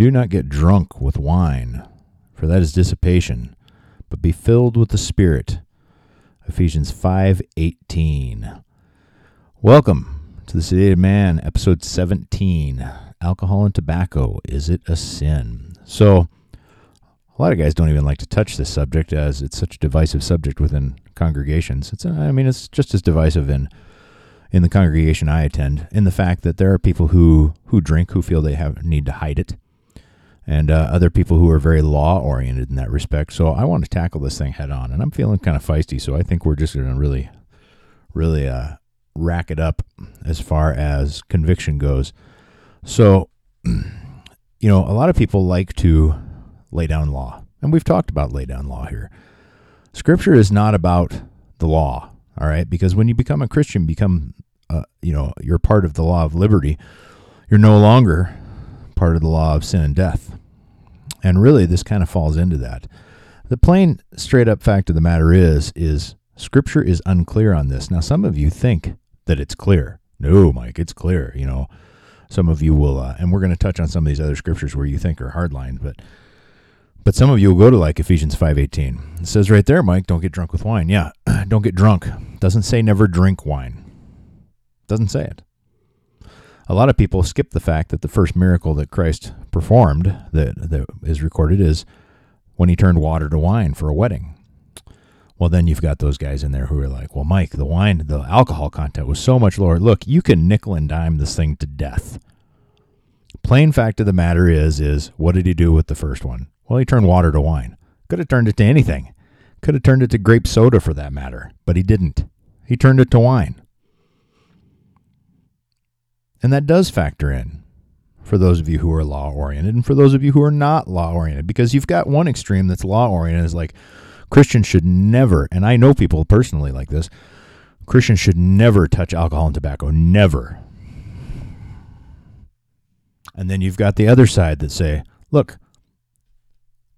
do not get drunk with wine, for that is dissipation, but be filled with the Spirit. Ephesians 5:18. Welcome to the Sedated Man, episode 17. Alcohol and tobacco, is it a sin? So, a lot of guys don't even like to touch this subject as it's such a divisive subject within congregations. It's I mean it's just as divisive in in the congregation I attend in the fact that there are people who who drink who feel they have need to hide it and uh, other people who are very law oriented in that respect. So I want to tackle this thing head on and I'm feeling kind of feisty so I think we're just going to really really uh, rack it up as far as conviction goes. So you know, a lot of people like to lay down law. And we've talked about lay down law here. Scripture is not about the law, all right? Because when you become a Christian, become uh, you know, you're part of the law of liberty. You're no longer part of the law of sin and death. And really this kind of falls into that. The plain straight up fact of the matter is is scripture is unclear on this. Now some of you think that it's clear. No, Mike, it's clear, you know. Some of you will uh, and we're going to touch on some of these other scriptures where you think are hardlined, but but some of you will go to like Ephesians 5:18. It says right there, Mike, don't get drunk with wine. Yeah, don't get drunk. Doesn't say never drink wine. Doesn't say it. A lot of people skip the fact that the first miracle that Christ performed that, that is recorded is when he turned water to wine for a wedding. Well, then you've got those guys in there who are like, well, Mike, the wine, the alcohol content was so much lower. Look, you can nickel and dime this thing to death. Plain fact of the matter is, is what did he do with the first one? Well, he turned water to wine. Could have turned it to anything. Could have turned it to grape soda for that matter, but he didn't. He turned it to wine. And that does factor in for those of you who are law oriented and for those of you who are not law oriented, because you've got one extreme that's law oriented is like Christians should never, and I know people personally like this, Christians should never touch alcohol and tobacco. Never. And then you've got the other side that say, look,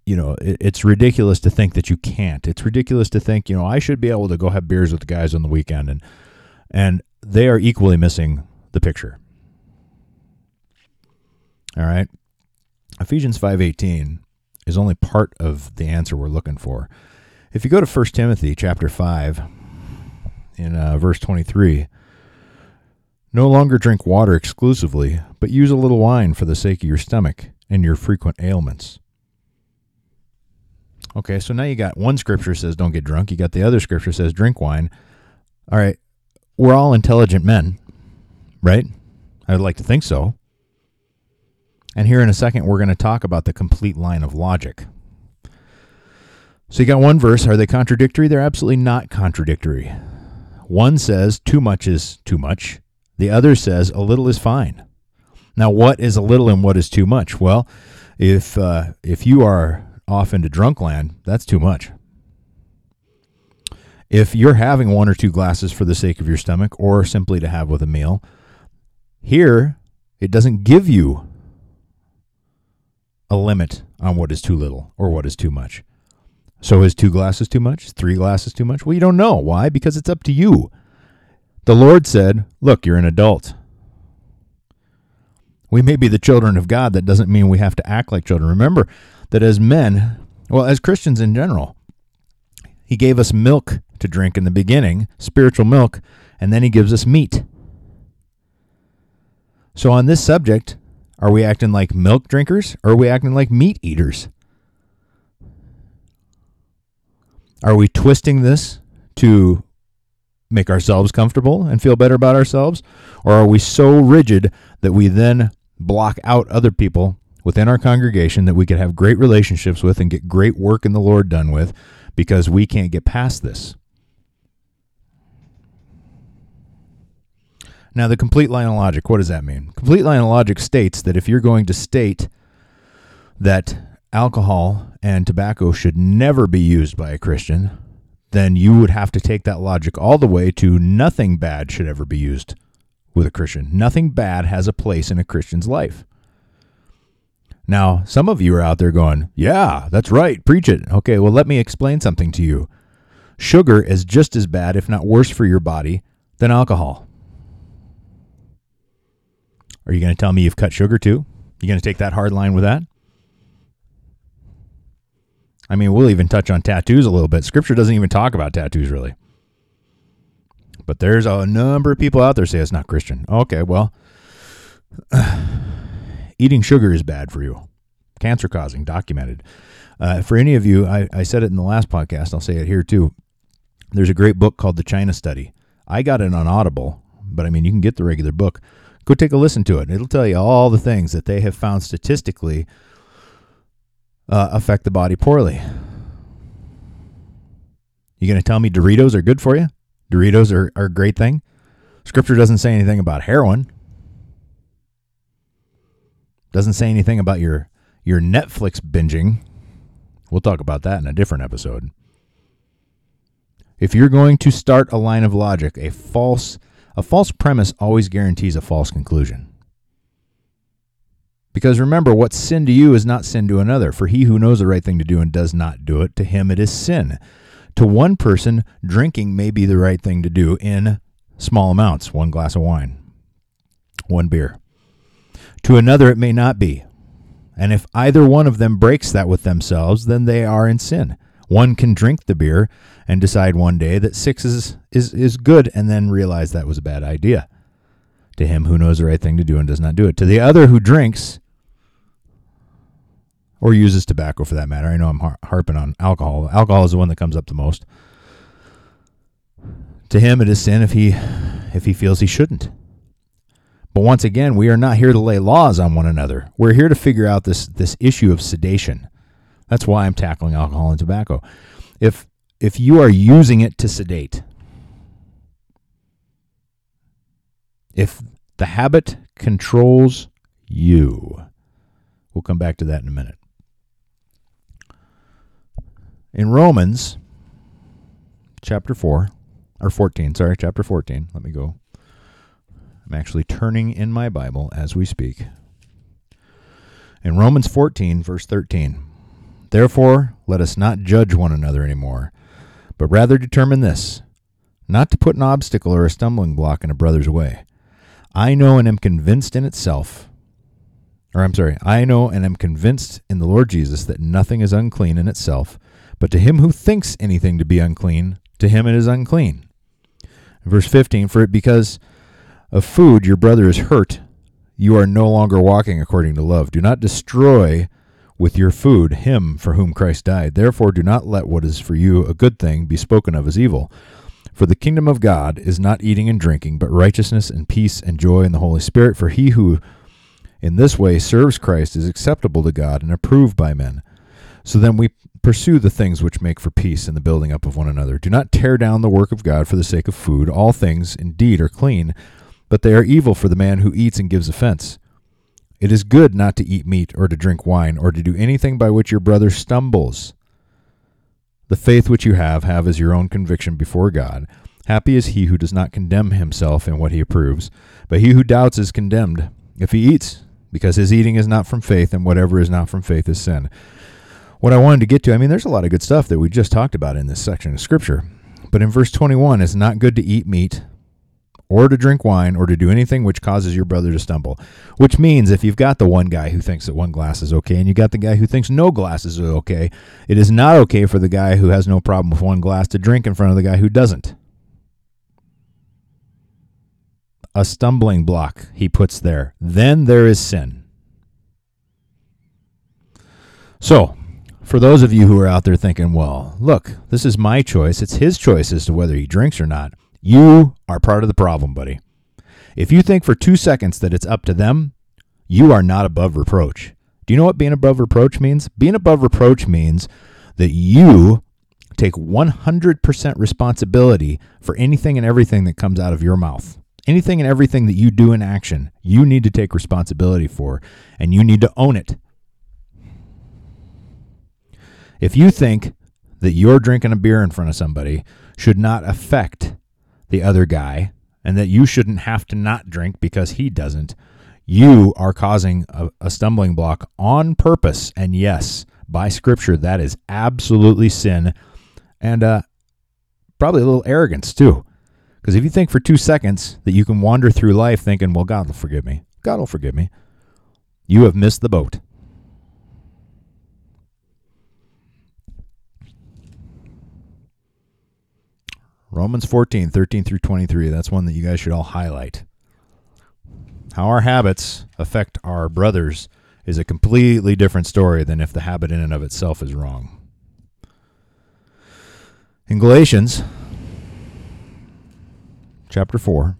you know, it, it's ridiculous to think that you can't. It's ridiculous to think, you know, I should be able to go have beers with the guys on the weekend and and they are equally missing the picture. All right. Ephesians 5:18 is only part of the answer we're looking for. If you go to 1 Timothy chapter 5 in uh, verse 23, no longer drink water exclusively, but use a little wine for the sake of your stomach and your frequent ailments. Okay, so now you got one scripture says don't get drunk. You got the other scripture says drink wine. All right, we're all intelligent men, right? I'd like to think so. And here in a second, we're going to talk about the complete line of logic. So you got one verse. Are they contradictory? They're absolutely not contradictory. One says too much is too much, the other says a little is fine. Now, what is a little and what is too much? Well, if uh, if you are off into drunk land, that's too much. If you're having one or two glasses for the sake of your stomach or simply to have with a meal, here it doesn't give you a limit on what is too little or what is too much. So is two glasses too much? Three glasses too much? Well, you don't know. Why? Because it's up to you. The Lord said, Look, you're an adult. We may be the children of God. That doesn't mean we have to act like children. Remember that as men, well, as Christians in general, He gave us milk to drink in the beginning, spiritual milk, and then He gives us meat. So on this subject, are we acting like milk drinkers or are we acting like meat eaters? Are we twisting this to make ourselves comfortable and feel better about ourselves? Or are we so rigid that we then block out other people within our congregation that we could have great relationships with and get great work in the Lord done with because we can't get past this? Now, the complete line of logic, what does that mean? Complete line of logic states that if you're going to state that alcohol and tobacco should never be used by a Christian, then you would have to take that logic all the way to nothing bad should ever be used with a Christian. Nothing bad has a place in a Christian's life. Now, some of you are out there going, Yeah, that's right, preach it. Okay, well, let me explain something to you. Sugar is just as bad, if not worse, for your body than alcohol. Are you going to tell me you've cut sugar too? You going to take that hard line with that? I mean, we'll even touch on tattoos a little bit. Scripture doesn't even talk about tattoos really. But there's a number of people out there say it's not Christian. Okay, well, eating sugar is bad for you, cancer causing, documented. Uh, for any of you, I, I said it in the last podcast, I'll say it here too. There's a great book called The China Study. I got it on Audible, but I mean, you can get the regular book. Go take a listen to it. It'll tell you all the things that they have found statistically uh, affect the body poorly. You going to tell me Doritos are good for you? Doritos are, are a great thing? Scripture doesn't say anything about heroin. Doesn't say anything about your your Netflix binging. We'll talk about that in a different episode. If you're going to start a line of logic, a false a false premise always guarantees a false conclusion. Because remember, what's sin to you is not sin to another. For he who knows the right thing to do and does not do it, to him it is sin. To one person, drinking may be the right thing to do in small amounts one glass of wine, one beer. To another, it may not be. And if either one of them breaks that with themselves, then they are in sin. One can drink the beer and decide one day that six is, is, is good and then realize that was a bad idea. To him who knows the right thing to do and does not do it. To the other who drinks or uses tobacco for that matter. I know I'm har- harping on alcohol. Alcohol is the one that comes up the most. To him it is sin if he if he feels he shouldn't. But once again, we are not here to lay laws on one another. We're here to figure out this this issue of sedation. That's why I'm tackling alcohol and tobacco. If if you are using it to sedate, if the habit controls you, we'll come back to that in a minute. In Romans chapter 4, or 14, sorry, chapter 14, let me go. I'm actually turning in my Bible as we speak. In Romans 14, verse 13, Therefore, let us not judge one another anymore, but rather determine this not to put an obstacle or a stumbling block in a brother's way. I know and am convinced in itself, or I'm sorry, I know and am convinced in the Lord Jesus that nothing is unclean in itself, but to him who thinks anything to be unclean, to him it is unclean. Verse 15, For it because of food your brother is hurt, you are no longer walking according to love. Do not destroy with your food him for whom Christ died. Therefore, do not let what is for you a good thing be spoken of as evil. For the kingdom of God is not eating and drinking, but righteousness and peace and joy in the Holy Spirit. For he who in this way serves Christ is acceptable to God and approved by men. So then we pursue the things which make for peace and the building up of one another. Do not tear down the work of God for the sake of food. All things indeed are clean but they are evil for the man who eats and gives offense. It is good not to eat meat or to drink wine or to do anything by which your brother stumbles. The faith which you have, have as your own conviction before God. Happy is he who does not condemn himself in what he approves, but he who doubts is condemned if he eats, because his eating is not from faith, and whatever is not from faith is sin. What I wanted to get to, I mean, there's a lot of good stuff that we just talked about in this section of Scripture. But in verse 21, it's not good to eat meat or to drink wine, or to do anything which causes your brother to stumble. Which means if you've got the one guy who thinks that one glass is okay, and you got the guy who thinks no glasses are okay, it is not okay for the guy who has no problem with one glass to drink in front of the guy who doesn't. A stumbling block he puts there. Then there is sin. So, for those of you who are out there thinking, well, look, this is my choice, it's his choice as to whether he drinks or not. You are part of the problem, buddy. If you think for two seconds that it's up to them, you are not above reproach. Do you know what being above reproach means? Being above reproach means that you take 100% responsibility for anything and everything that comes out of your mouth. Anything and everything that you do in action, you need to take responsibility for, and you need to own it. If you think that you're drinking a beer in front of somebody should not affect the other guy and that you shouldn't have to not drink because he doesn't, you are causing a, a, stumbling block on purpose. And yes, by scripture, that is absolutely sin and uh, probably a little arrogance too. Because if you think for two seconds that you can wander through life thinking, well, God will forgive me, God will forgive me, you have missed the boat. Romans 14, 13 through 23. That's one that you guys should all highlight. How our habits affect our brothers is a completely different story than if the habit in and of itself is wrong. In Galatians chapter 4,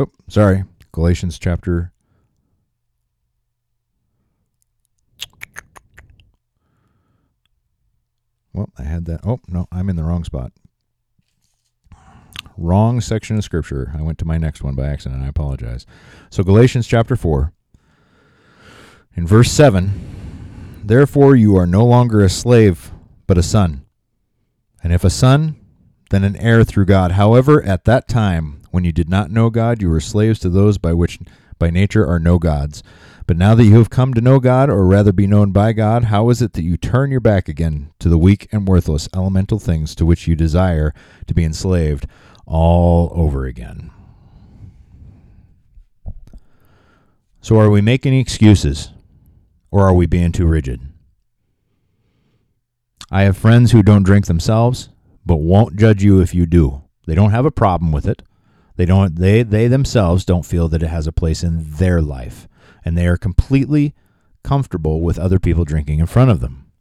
Oh, sorry. Galatians chapter Well, I had that. Oh, no, I'm in the wrong spot. Wrong section of scripture. I went to my next one by accident. I apologize. So, Galatians chapter 4, in verse 7 Therefore, you are no longer a slave, but a son. And if a son, then an heir through God. However, at that time, when you did not know God, you were slaves to those by which by nature are no gods. But now that you have come to know God, or rather be known by God, how is it that you turn your back again to the weak and worthless elemental things to which you desire to be enslaved all over again? So, are we making excuses, or are we being too rigid? I have friends who don't drink themselves, but won't judge you if you do. They don't have a problem with it. They don't they they themselves don't feel that it has a place in their life and they are completely comfortable with other people drinking in front of them.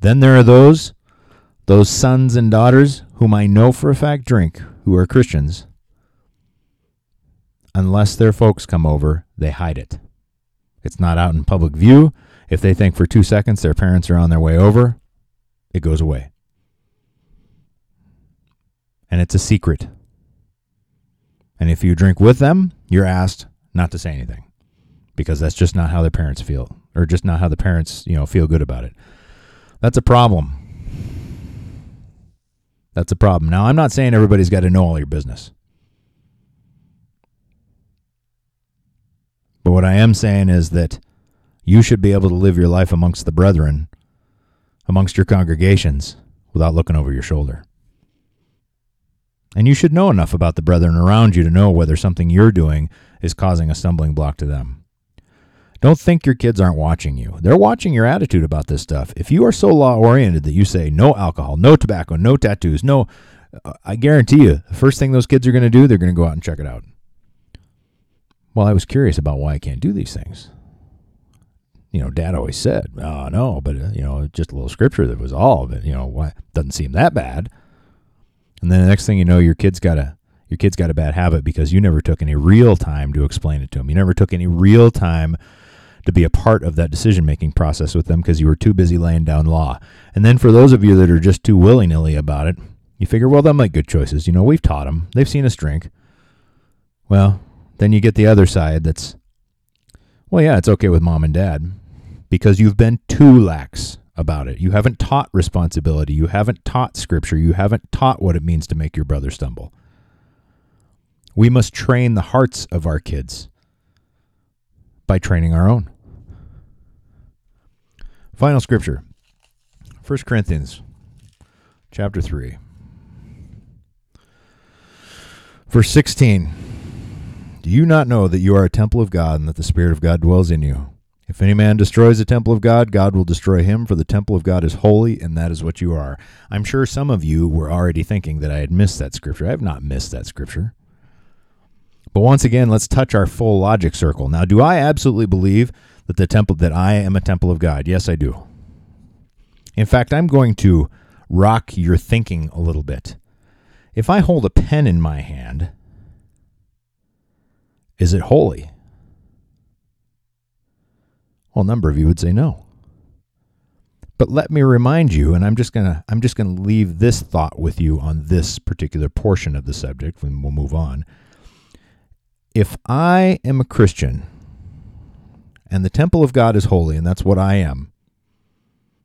Then there are those those sons and daughters whom I know for a fact drink who are Christians. Unless their folks come over, they hide it. It's not out in public view. If they think for 2 seconds their parents are on their way over, it goes away. And it's a secret. And if you drink with them, you're asked not to say anything because that's just not how their parents feel or just not how the parents, you know, feel good about it. That's a problem. That's a problem. Now, I'm not saying everybody's got to know all your business. But what I am saying is that you should be able to live your life amongst the brethren, amongst your congregations, without looking over your shoulder. And you should know enough about the brethren around you to know whether something you're doing is causing a stumbling block to them. Don't think your kids aren't watching you. They're watching your attitude about this stuff. If you are so law oriented that you say no alcohol, no tobacco, no tattoos, no, I guarantee you, the first thing those kids are going to do, they're going to go out and check it out. Well, I was curious about why I can't do these things. You know, Dad always said, "Oh no," but uh, you know, just a little scripture that was all of it. You know, why doesn't seem that bad. And then the next thing you know, your kid's got a your kid's got a bad habit because you never took any real time to explain it to them. You never took any real time to be a part of that decision making process with them because you were too busy laying down law. And then for those of you that are just too willy nilly about it, you figure, well, they'll make good choices. You know, we've taught them, they've seen us drink. Well, then you get the other side that's, well, yeah, it's okay with mom and dad because you've been too lax about it. You haven't taught responsibility. You haven't taught scripture. You haven't taught what it means to make your brother stumble. We must train the hearts of our kids by training our own. Final scripture 1 Corinthians chapter 3. Verse 16 Do you not know that you are a temple of God and that the Spirit of God dwells in you? If any man destroys the temple of God, God will destroy him, for the temple of God is holy, and that is what you are. I'm sure some of you were already thinking that I had missed that scripture. I have not missed that scripture. But once again, let's touch our full logic circle. Now, do I absolutely believe that the temple that I am a temple of God? Yes, I do. In fact, I'm going to rock your thinking a little bit. If I hold a pen in my hand, is it holy? Well, a number of you would say no. But let me remind you, and I'm just gonna I'm just gonna leave this thought with you on this particular portion of the subject, and we'll move on if I am a Christian and the temple of God is holy, and that's what I am,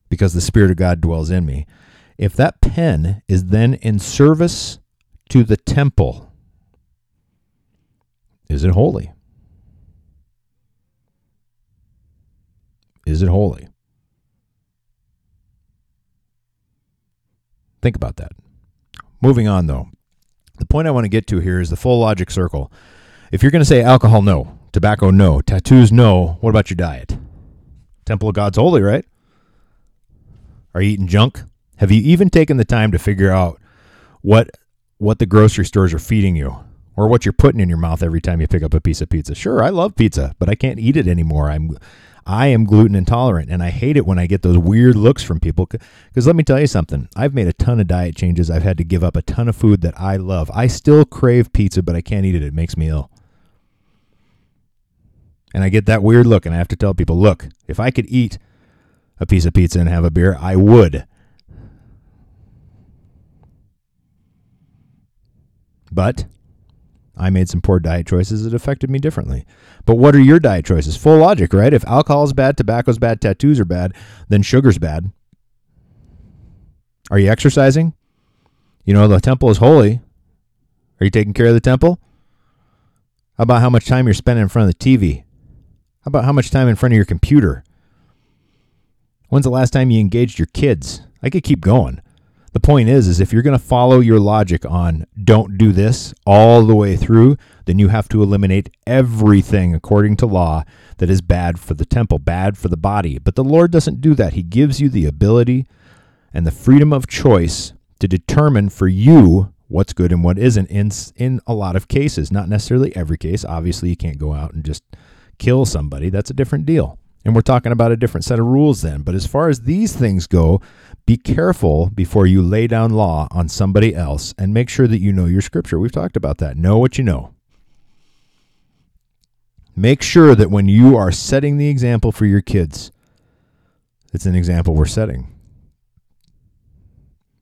because the Spirit of God dwells in me, if that pen is then in service to the temple, is it holy? Is it holy? Think about that. Moving on, though. The point I want to get to here is the full logic circle If you're going to say alcohol, no. Tobacco, no. Tattoos, no. What about your diet? Temple of God's holy, right? Are you eating junk? Have you even taken the time to figure out what what the grocery stores are feeding you or what you're putting in your mouth every time you pick up a piece of pizza? Sure, I love pizza, but I can't eat it anymore. I'm I am gluten intolerant and I hate it when I get those weird looks from people because let me tell you something. I've made a ton of diet changes. I've had to give up a ton of food that I love. I still crave pizza, but I can't eat it. It makes me ill. And I get that weird look, and I have to tell people, look, if I could eat a piece of pizza and have a beer, I would. But I made some poor diet choices that affected me differently. But what are your diet choices? Full logic, right? If alcohol is bad, tobacco's bad, tattoos are bad, then sugar's bad. Are you exercising? You know, the temple is holy. Are you taking care of the temple? How about how much time you're spending in front of the TV? How about how much time in front of your computer? When's the last time you engaged your kids? I could keep going. The point is is if you're going to follow your logic on don't do this all the way through, then you have to eliminate everything according to law that is bad for the temple, bad for the body. But the Lord doesn't do that. He gives you the ability and the freedom of choice to determine for you what's good and what isn't in in a lot of cases, not necessarily every case. Obviously, you can't go out and just kill somebody, that's a different deal. And we're talking about a different set of rules then. But as far as these things go, be careful before you lay down law on somebody else and make sure that you know your scripture. We've talked about that. Know what you know. Make sure that when you are setting the example for your kids, it's an example we're setting.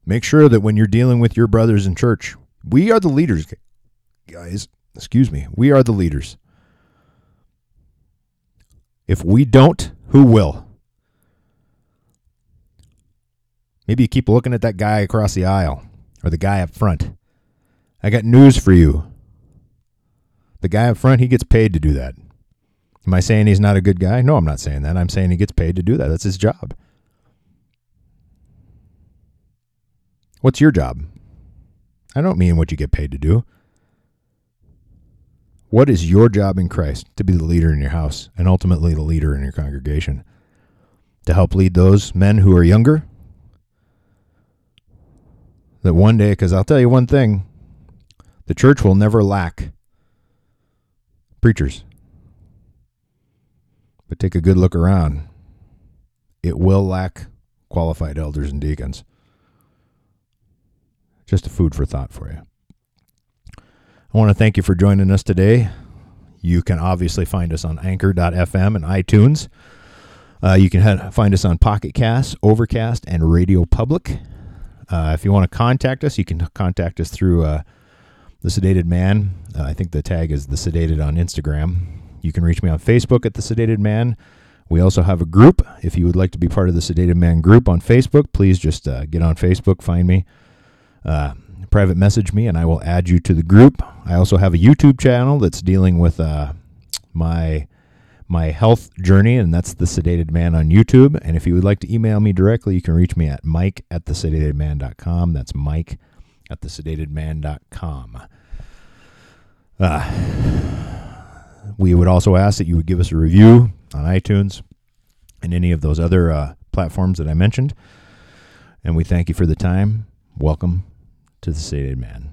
Make sure that when you're dealing with your brothers in church, we are the leaders, guys. Excuse me. We are the leaders. If we don't, who will? Maybe you keep looking at that guy across the aisle or the guy up front. I got news for you. The guy up front, he gets paid to do that. Am I saying he's not a good guy? No, I'm not saying that. I'm saying he gets paid to do that. That's his job. What's your job? I don't mean what you get paid to do. What is your job in Christ? To be the leader in your house and ultimately the leader in your congregation. To help lead those men who are younger. That one day, because I'll tell you one thing the church will never lack preachers. But take a good look around. It will lack qualified elders and deacons. Just a food for thought for you. I want to thank you for joining us today. You can obviously find us on anchor.fm and iTunes. Uh, you can head, find us on Pocket Cast, Overcast, and Radio Public. Uh, if you want to contact us, you can contact us through uh, The Sedated Man. Uh, I think the tag is The Sedated on Instagram. You can reach me on Facebook at The Sedated Man. We also have a group. If you would like to be part of the Sedated Man group on Facebook, please just uh, get on Facebook, find me. Uh, private message me and I will add you to the group. I also have a YouTube channel that's dealing with uh, my my health journey, and that's the sedated man on YouTube. And if you would like to email me directly, you can reach me at mike at the sedatedman.com. That's mike at the sedatedman.com. Uh, we would also ask that you would give us a review on iTunes and any of those other uh, platforms that I mentioned. And we thank you for the time. Welcome to the Sedated Man.